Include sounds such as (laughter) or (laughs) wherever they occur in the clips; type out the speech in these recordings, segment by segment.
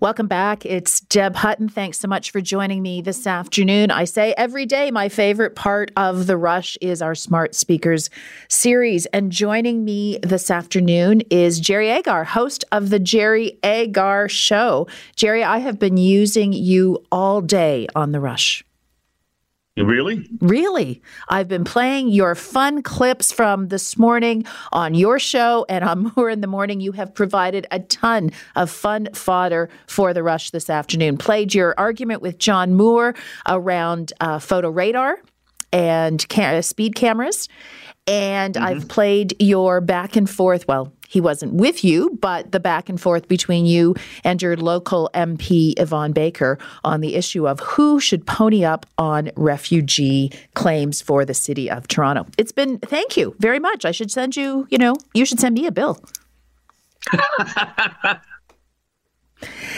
Welcome back. It's Deb Hutton. Thanks so much for joining me this afternoon. I say every day my favorite part of the rush is our Smart Speakers series. And joining me this afternoon is Jerry Agar, host of the Jerry Agar Show. Jerry, I have been using you all day on the rush. Really? Really. I've been playing your fun clips from this morning on your show and on (laughs) Moore in the Morning. You have provided a ton of fun fodder for the rush this afternoon. Played your argument with John Moore around uh, photo radar and ca- speed cameras. And mm-hmm. I've played your back and forth, well, he wasn't with you, but the back and forth between you and your local MP, Yvan Baker, on the issue of who should pony up on refugee claims for the city of Toronto. It's been, thank you very much. I should send you, you know, you should send me a bill. (laughs)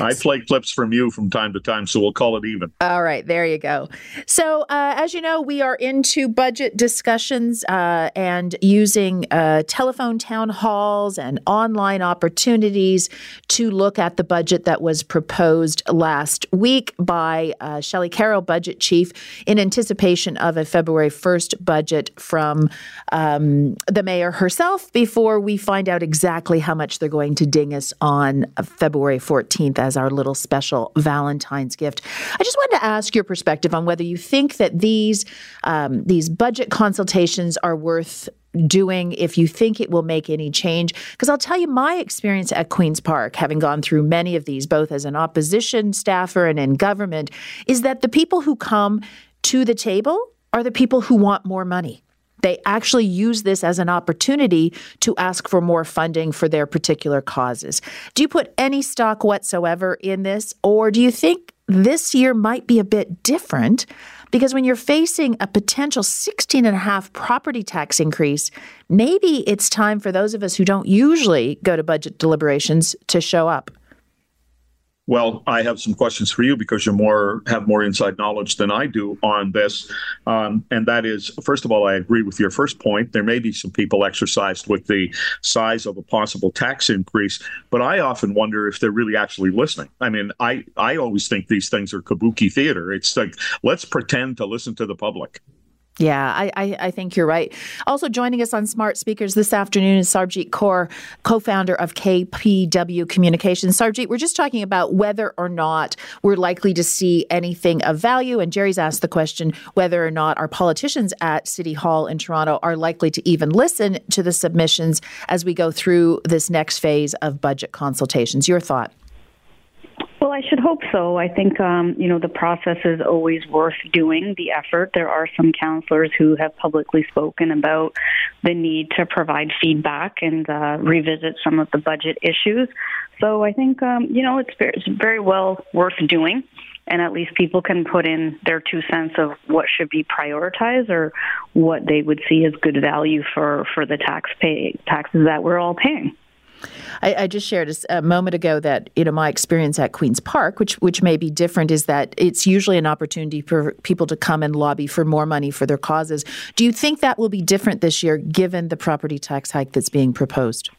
I play clips from you from time to time, so we'll call it even. All right, there you go. So, uh, as you know, we are into budget discussions uh, and using uh, telephone town halls and online opportunities to look at the budget that was proposed last week by uh, Shelley Carroll, budget chief, in anticipation of a February 1st budget from um, the mayor herself before we find out exactly how much they're going to ding us on February 14th. 15th as our little special Valentine's gift. I just wanted to ask your perspective on whether you think that these um, these budget consultations are worth doing if you think it will make any change. Because I'll tell you, my experience at Queen's Park, having gone through many of these, both as an opposition staffer and in government, is that the people who come to the table are the people who want more money. They actually use this as an opportunity to ask for more funding for their particular causes. Do you put any stock whatsoever in this, or do you think this year might be a bit different? Because when you're facing a potential 16.5 property tax increase, maybe it's time for those of us who don't usually go to budget deliberations to show up. Well, I have some questions for you because you more have more inside knowledge than I do on this, um, and that is, first of all, I agree with your first point. There may be some people exercised with the size of a possible tax increase, but I often wonder if they're really actually listening. I mean, I I always think these things are kabuki theater. It's like let's pretend to listen to the public. Yeah, I, I, I, think you're right. Also joining us on Smart Speakers this afternoon is Sarbjit Kaur, co-founder of KPW Communications. Sarbjit, we're just talking about whether or not we're likely to see anything of value. And Jerry's asked the question whether or not our politicians at City Hall in Toronto are likely to even listen to the submissions as we go through this next phase of budget consultations. Your thought? Well, I should hope so. I think, um, you know, the process is always worth doing the effort. There are some counselors who have publicly spoken about the need to provide feedback and uh, revisit some of the budget issues. So I think, um, you know, it's very, it's very well worth doing. And at least people can put in their two cents of what should be prioritized or what they would see as good value for, for the tax pay, taxes that we're all paying. I, I, just shared a, a, moment ago that you know my experience at Queens Park, which which may be different, is that it's usually an opportunity for people to come and lobby for more money for their causes. Do you think that will be different this year, given the property tax hike that's being proposed?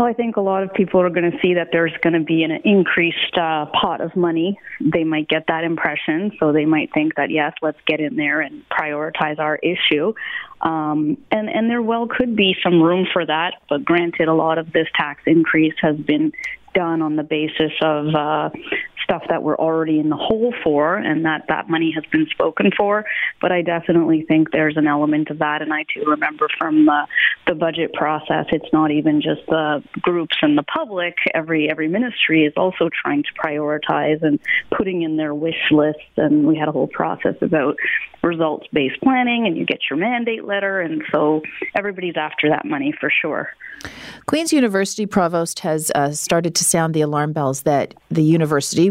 Well, I think a lot of people are going to see that there's going to be an increased uh, pot of money. They might get that impression, so they might think that yes, let's get in there and prioritize our issue. Um, and and there well could be some room for that, but granted, a lot of this tax increase has been done on the basis of uh, stuff that we're already in the hole for and that that money has been spoken for. But I definitely think there's an element of that. And I too remember from the, the budget process, it's not even just the groups and the public. Every, every ministry is also trying to prioritize and putting in their wish lists. And we had a whole process about results based planning and you get your mandate letter. And so everybody's after that money for sure. Queen's University Provost has uh, started to sound the alarm bells that the university,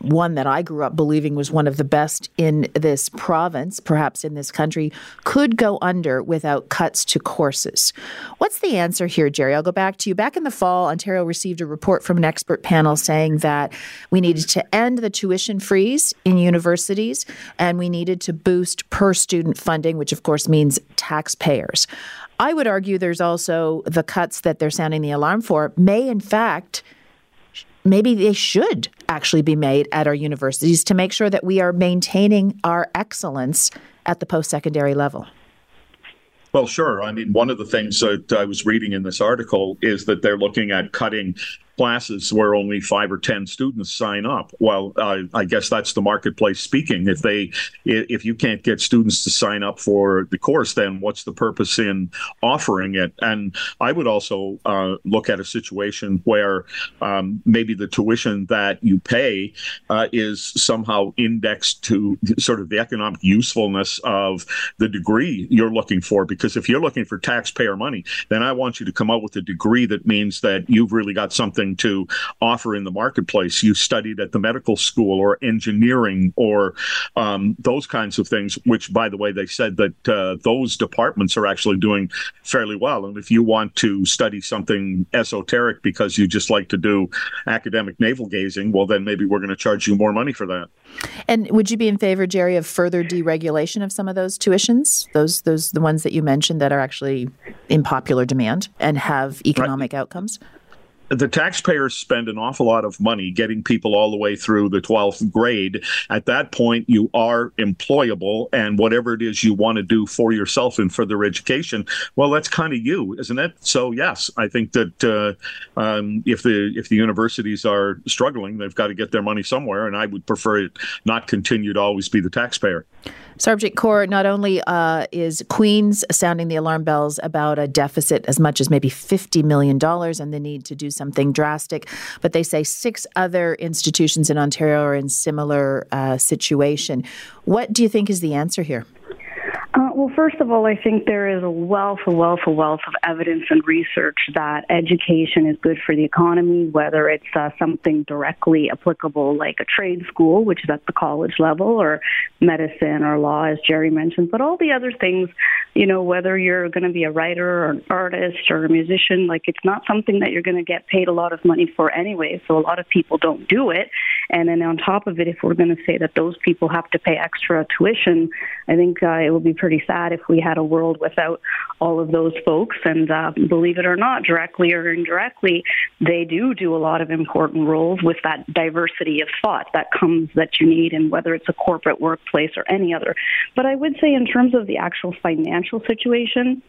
one that I grew up believing was one of the best in this province, perhaps in this country, could go under without cuts to courses. What's the answer here, Jerry? I'll go back to you. Back in the fall, Ontario received a report from an expert panel saying that we needed to end the tuition freeze in universities and we needed to boost per student funding, which of course means taxpayers. I would argue there's also the cuts that they're sounding the alarm for may, in fact, maybe they should actually be made at our universities to make sure that we are maintaining our excellence at the post secondary level? Well, sure. I mean, one of the things that I was reading in this article is that they're looking at cutting classes where only five or ten students sign up. Well, uh, I guess that's the marketplace speaking. If they, if you can't get students to sign up for the course, then what's the purpose in offering it? And I would also uh, look at a situation where um, maybe the tuition that you pay uh, is somehow indexed to sort of the economic usefulness of the degree you're looking for. Because if you're looking for taxpayer money, then I want you to come up with a degree that means that you've really got something something to offer in the marketplace. You studied at the medical school or engineering or um, those kinds of things, which, by the way, they said that uh, those departments are actually doing fairly well. And if you want to study something esoteric because you just like to do academic navel gazing, well, then maybe we're going to charge you more money for that. And would you be in favor, Jerry, of further deregulation of some of those tuitions? Those, those, the ones that you mentioned that are actually in popular demand and have economic right. outcomes? The taxpayers spend an awful lot of money getting people all the way through the 12th grade. At that point, you are employable, and whatever it is you want to do for yourself and for their education, well, that's kind of you, isn't it? So yes, I think that uh, um, if the if the universities are struggling, they've got to get their money somewhere, and I would prefer it not continue to always be the taxpayer. Sarabjit Kaur, not only uh, is Queens sounding the alarm bells about a deficit as much as maybe $50 million and the need to do something drastic, but they say six other institutions in Ontario are in similar uh, situation. What do you think is the answer here? First of all, I think there is a wealth, a wealth, a wealth of evidence and research that education is good for the economy, whether it's uh, something directly applicable like a trade school, which is at the college level, or medicine or law, as Jerry mentioned, but all the other things, you know, whether you're going to be a writer or an artist or a musician, like it's not something that you're going to get paid a lot of money for anyway. So a lot of people don't do it. And then on top of it, if we're going to say that those people have to pay extra tuition, I think uh, it would be pretty sad if we had a world without all of those folks. And uh, believe it or not, directly or indirectly, they do do a lot of important roles with that diversity of thought that comes that you need, and whether it's a corporate workplace or any other. But I would say, in terms of the actual financial situation,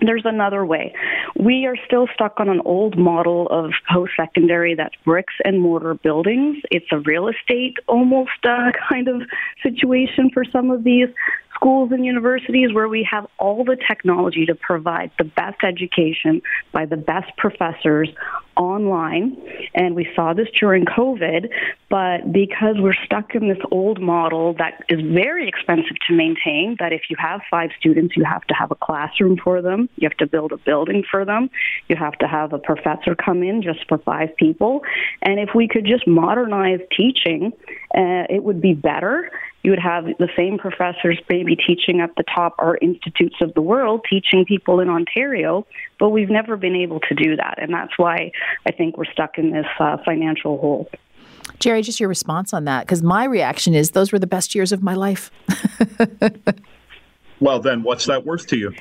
there's another way. We are still stuck on an old model of post secondary that's bricks and mortar buildings. It's a real estate almost uh, (laughs) kind of situation for some of these schools and universities where we have all the technology to provide the best education by the best professors online. And we saw this during COVID, but because we're stuck in this old model that is very expensive to maintain, that if you have five students, you have to have a classroom for them, you have to build a building for them, you have to have a professor come in just for five people. And if we could just modernize teaching, uh, it would be better you would have the same professors maybe teaching at the top art institutes of the world, teaching people in Ontario, but we've never been able to do that. And that's why I think we're stuck in this uh, financial hole. Jerry, just your response on that, because my reaction is those were the best years of my life. (laughs) well, then what's that worth to you?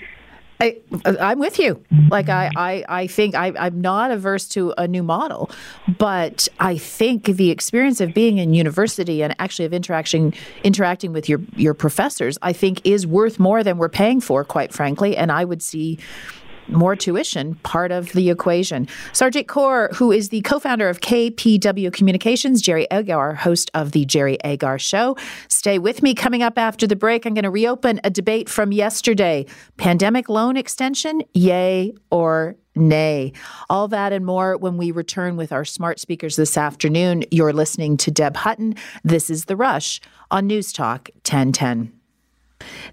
I, I'm with you. Like I, I, I think I, I'm not averse to a new model, but I think the experience of being in university and actually of interacting interacting with your your professors, I think is worth more than we're paying for, quite frankly. And I would see more tuition part of the equation. Sarabjit Kaur, who is the co founder of KPW Communications, Jerry Agar, host of The Jerry Agar Show. Stay with me. Coming up after the break, I'm going to reopen a debate from yesterday pandemic loan extension, yay or nay. All that and more when we return with our smart speakers this afternoon. You're listening to Deb Hutton. This is The Rush on News Talk 1010.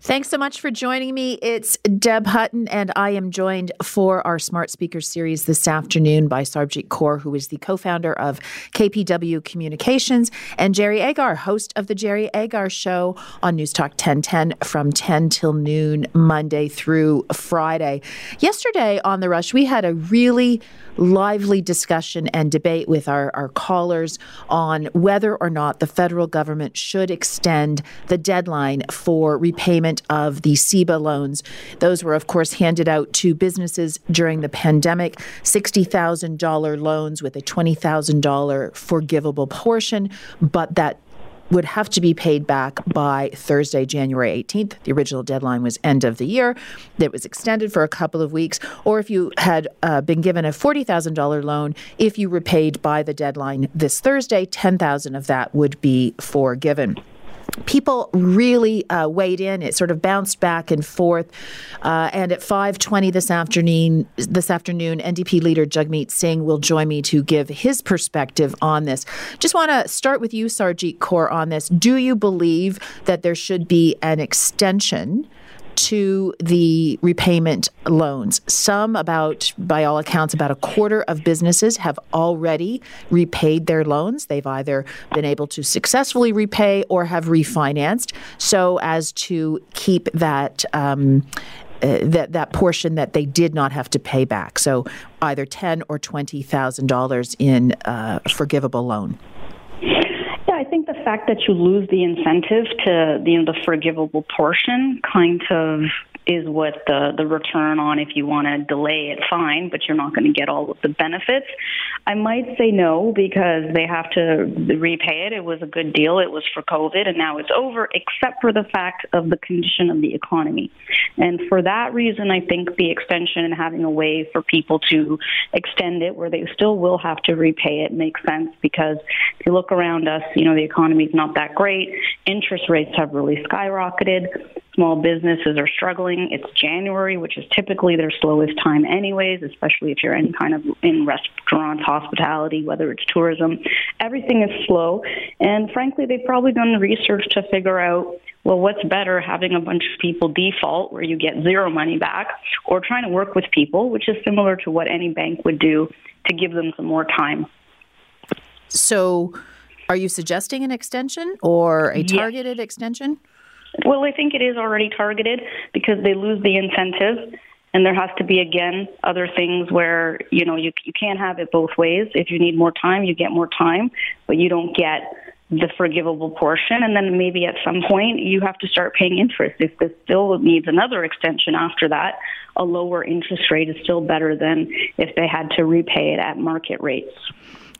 Thanks so much for joining me. It's Deb Hutton, and I am joined for our Smart Speaker series this afternoon by Sarabjit Kaur, who is the co founder of KPW Communications, and Jerry Agar, host of The Jerry Agar Show on News Talk 1010 from 10 till noon, Monday through Friday. Yesterday on The Rush, we had a really lively discussion and debate with our, our callers on whether or not the federal government should extend the deadline for repayment of the CEBA loans. Those were, of course, handed out to businesses during the pandemic $60,000 loans with a $20,000 forgivable portion, but that would have to be paid back by Thursday, January 18th. The original deadline was end of the year. It was extended for a couple of weeks. Or if you had uh, been given a $40,000 loan, if you repaid by the deadline this Thursday, 10,000 of that would be forgiven people really uh, weighed in. It sort of bounced back and forth. Uh, and at 5:20 this afternoon, this afternoon, NDP leader Jagmeet Singh will join me to give his perspective on this. Just want to start with you, Sarjeet Kaur, on this. Do you believe that there should be an extension? To the repayment loans. Some, about by all accounts, about a quarter of businesses have already repaid their loans. They've either been able to successfully repay or have refinanced so as to keep that. Um, uh, that that portion that they did not have to pay back, so either ten or twenty thousand dollars in uh, forgivable loan. Fact that you lose the incentive to you know the forgivable portion kind of is what the, the return on if you want to delay it, fine, but you're not going to get all of the benefits. I might say no because they have to repay it. It was a good deal. It was for COVID and now it's over, except for the fact of the condition of the economy. And for that reason, I think the extension and having a way for people to extend it where they still will have to repay it makes sense because if you look around us, you know, the economy is not that great. Interest rates have really skyrocketed. Small businesses are struggling. It's January, which is typically their slowest time, anyways, especially if you're in kind of in restaurants, hospitality, whether it's tourism. Everything is slow. And frankly, they've probably done research to figure out well, what's better, having a bunch of people default where you get zero money back, or trying to work with people, which is similar to what any bank would do to give them some more time. So, are you suggesting an extension or a targeted yes. extension? Well, I think it is already targeted because they lose the incentive. And there has to be again other things where you know you you can't have it both ways. If you need more time, you get more time, but you don't get the forgivable portion. And then maybe at some point you have to start paying interest. If this still needs another extension after that, a lower interest rate is still better than if they had to repay it at market rates.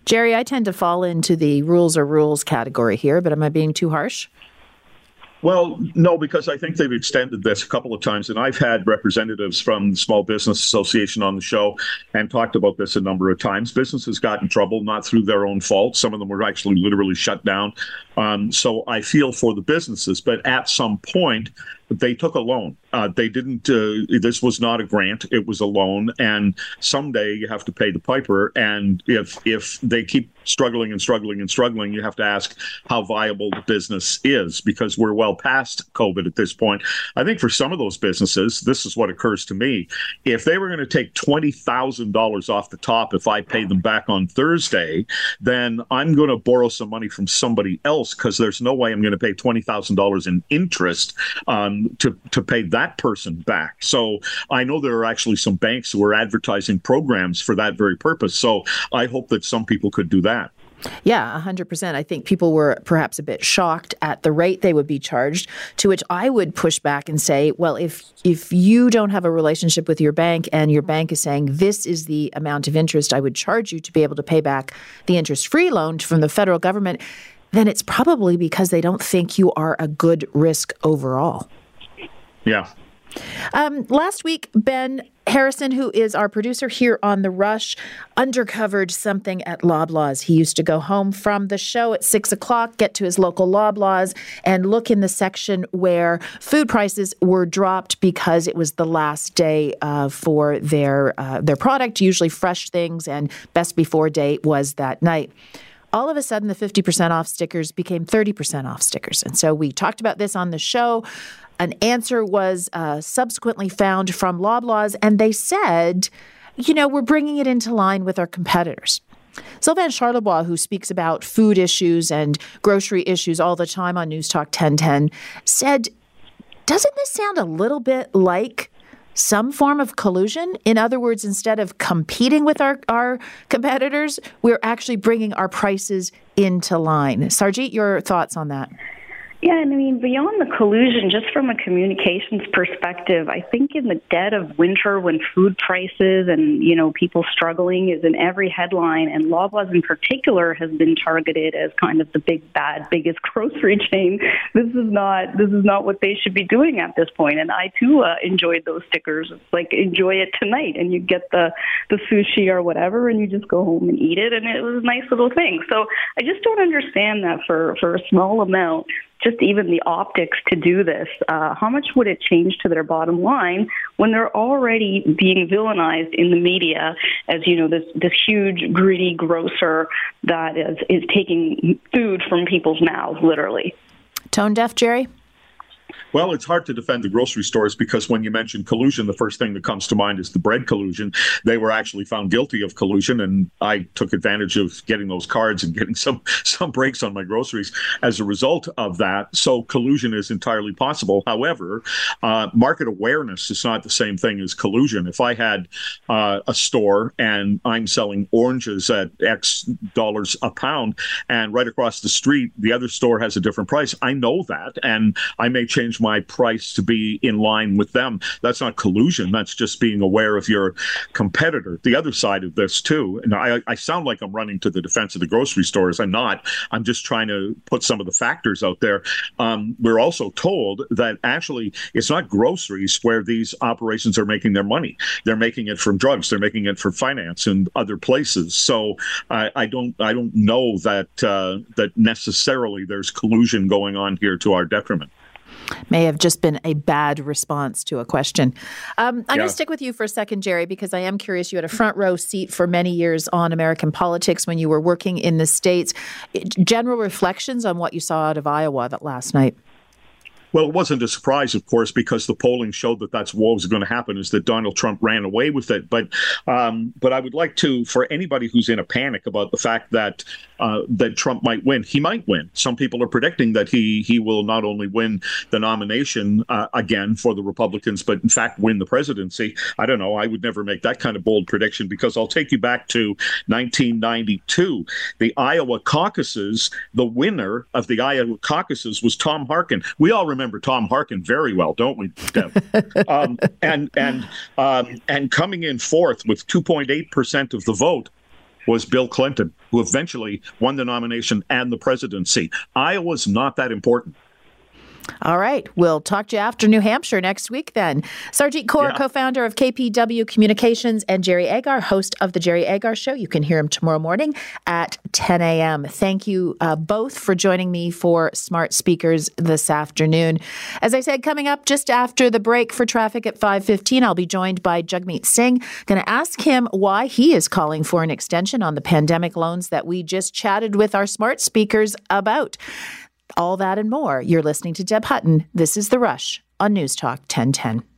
Jerry, I tend to fall into the rules or rules category here, but am I being too harsh? Well, no, because I think they've extended this a couple of times, and I've had representatives from the Small Business Association on the show and talked about this a number of times. Businesses got in trouble not through their own fault. Some of them were actually literally shut down. Um, so I feel for the businesses, but at some point, they took a loan. Uh, they didn't. Uh, this was not a grant; it was a loan. And someday you have to pay the piper. And if if they keep struggling and struggling and struggling, you have to ask how viable the business is because we're well past COVID at this point. I think for some of those businesses, this is what occurs to me: if they were going to take twenty thousand dollars off the top, if I pay them back on Thursday, then I'm going to borrow some money from somebody else because there's no way I'm going to pay twenty thousand dollars in interest on to to pay that person back. So I know there are actually some banks who are advertising programs for that very purpose. So I hope that some people could do that. Yeah, 100%. I think people were perhaps a bit shocked at the rate they would be charged, to which I would push back and say, well, if if you don't have a relationship with your bank and your bank is saying this is the amount of interest I would charge you to be able to pay back the interest-free loan from the federal government, then it's probably because they don't think you are a good risk overall. Yeah. Um, last week, Ben Harrison, who is our producer here on The Rush, undercovered something at Loblaws. He used to go home from the show at six o'clock, get to his local Loblaws, and look in the section where food prices were dropped because it was the last day uh, for their uh, their product. Usually, fresh things and best before date was that night all of a sudden the 50% off stickers became 30% off stickers. And so we talked about this on the show. An answer was uh, subsequently found from Loblaws, and they said, you know, we're bringing it into line with our competitors. Sylvain Charlebois, who speaks about food issues and grocery issues all the time on News Talk 1010, said, Doesn't this sound a little bit like some form of collusion? In other words, instead of competing with our, our competitors, we're actually bringing our prices into line. Sarjeet, your thoughts on that? Yeah, and I mean, beyond the collusion, just from a communications perspective, I think in the dead of winter when food prices and, you know, people struggling is in every headline, and Loblaws in particular has been targeted as kind of the big, bad, biggest (laughs) grocery chain. This is not, this is not what they should be doing at this point. And I too uh, enjoyed those stickers. It's like, enjoy it tonight. And you get the, the sushi or whatever, and you just go home and eat it. And it was a nice little thing. So I just don't understand that for, for a small amount just even the optics to do this, uh, how much would it change to their bottom line when they're already being villainized in the media as you know this this huge greedy grocer that is is taking food from people's mouths, literally. Tone deaf, Jerry. Well, it's hard to defend the grocery stores because when you mention collusion, the first thing that comes to mind is the bread collusion. They were actually found guilty of collusion, and I took advantage of getting those cards and getting (laughs) some some breaks on my groceries as a result of that. So collusion is entirely possible. However, uh, market awareness is not the same thing as collusion. If I had uh, a store and I'm selling oranges at X dollars a pound, and right across the street the other store has a different price, I know that, and I may change my price to be in line with them. That's not collusion. That's just being aware of your competitor. The other side of this, too, and I, I sound like I'm running to the defense of the grocery stores. I'm not. I'm just trying to put some of the factors out there. Um, we're also told that actually it's not groceries where these operations are making their money. They're making it from drugs. They're making it from finance and other places. So I, I don't I don't know that uh, that necessarily there's collusion going on here to our detriment may have just been a bad response to a question. Um, I'm yeah. going to stick with you for a second, Jerry, because I am curious. You had a front row seat for many years on American politics when you were working in the States. General reflections on what you saw out of Iowa that last night? Well, it wasn't a surprise, of course, because the polling showed that that's what was going to happen is that Donald Trump ran away with it. But um, but I would like to, for anybody who's in a panic about the fact that uh, that Trump might win, he might win. Some people are predicting that he he will not only win the nomination uh, again for the Republicans, but in fact win the presidency. I don't know. I would never make that kind of bold prediction because I'll take you back to 1992, the Iowa caucuses. The winner of the Iowa caucuses was Tom Harkin. We all remember remember Tom Harkin very well, don't we, Deb? (laughs) um, and and um, and coming in fourth with 2.8 percent of the vote was Bill Clinton, who eventually won the nomination and the presidency. Iowa's not that important. All right. We'll talk to you after New Hampshire next week then. Sarjeet Kaur, yeah. co founder of KPW Communications, and Jerry Agar, host of The Jerry Agar Show. You can hear him tomorrow morning at 10 a.m. Thank you uh, both for joining me for Smart Speakers this afternoon. As I said, coming up just after the break for traffic at 5.15, I'll be joined by Jagmeet Singh. Going to ask him why he is calling for an extension on the pandemic loans that we just chatted with our smart speakers about. All that and more. You're listening to Deb Hutton. This is The Rush on News Talk 1010.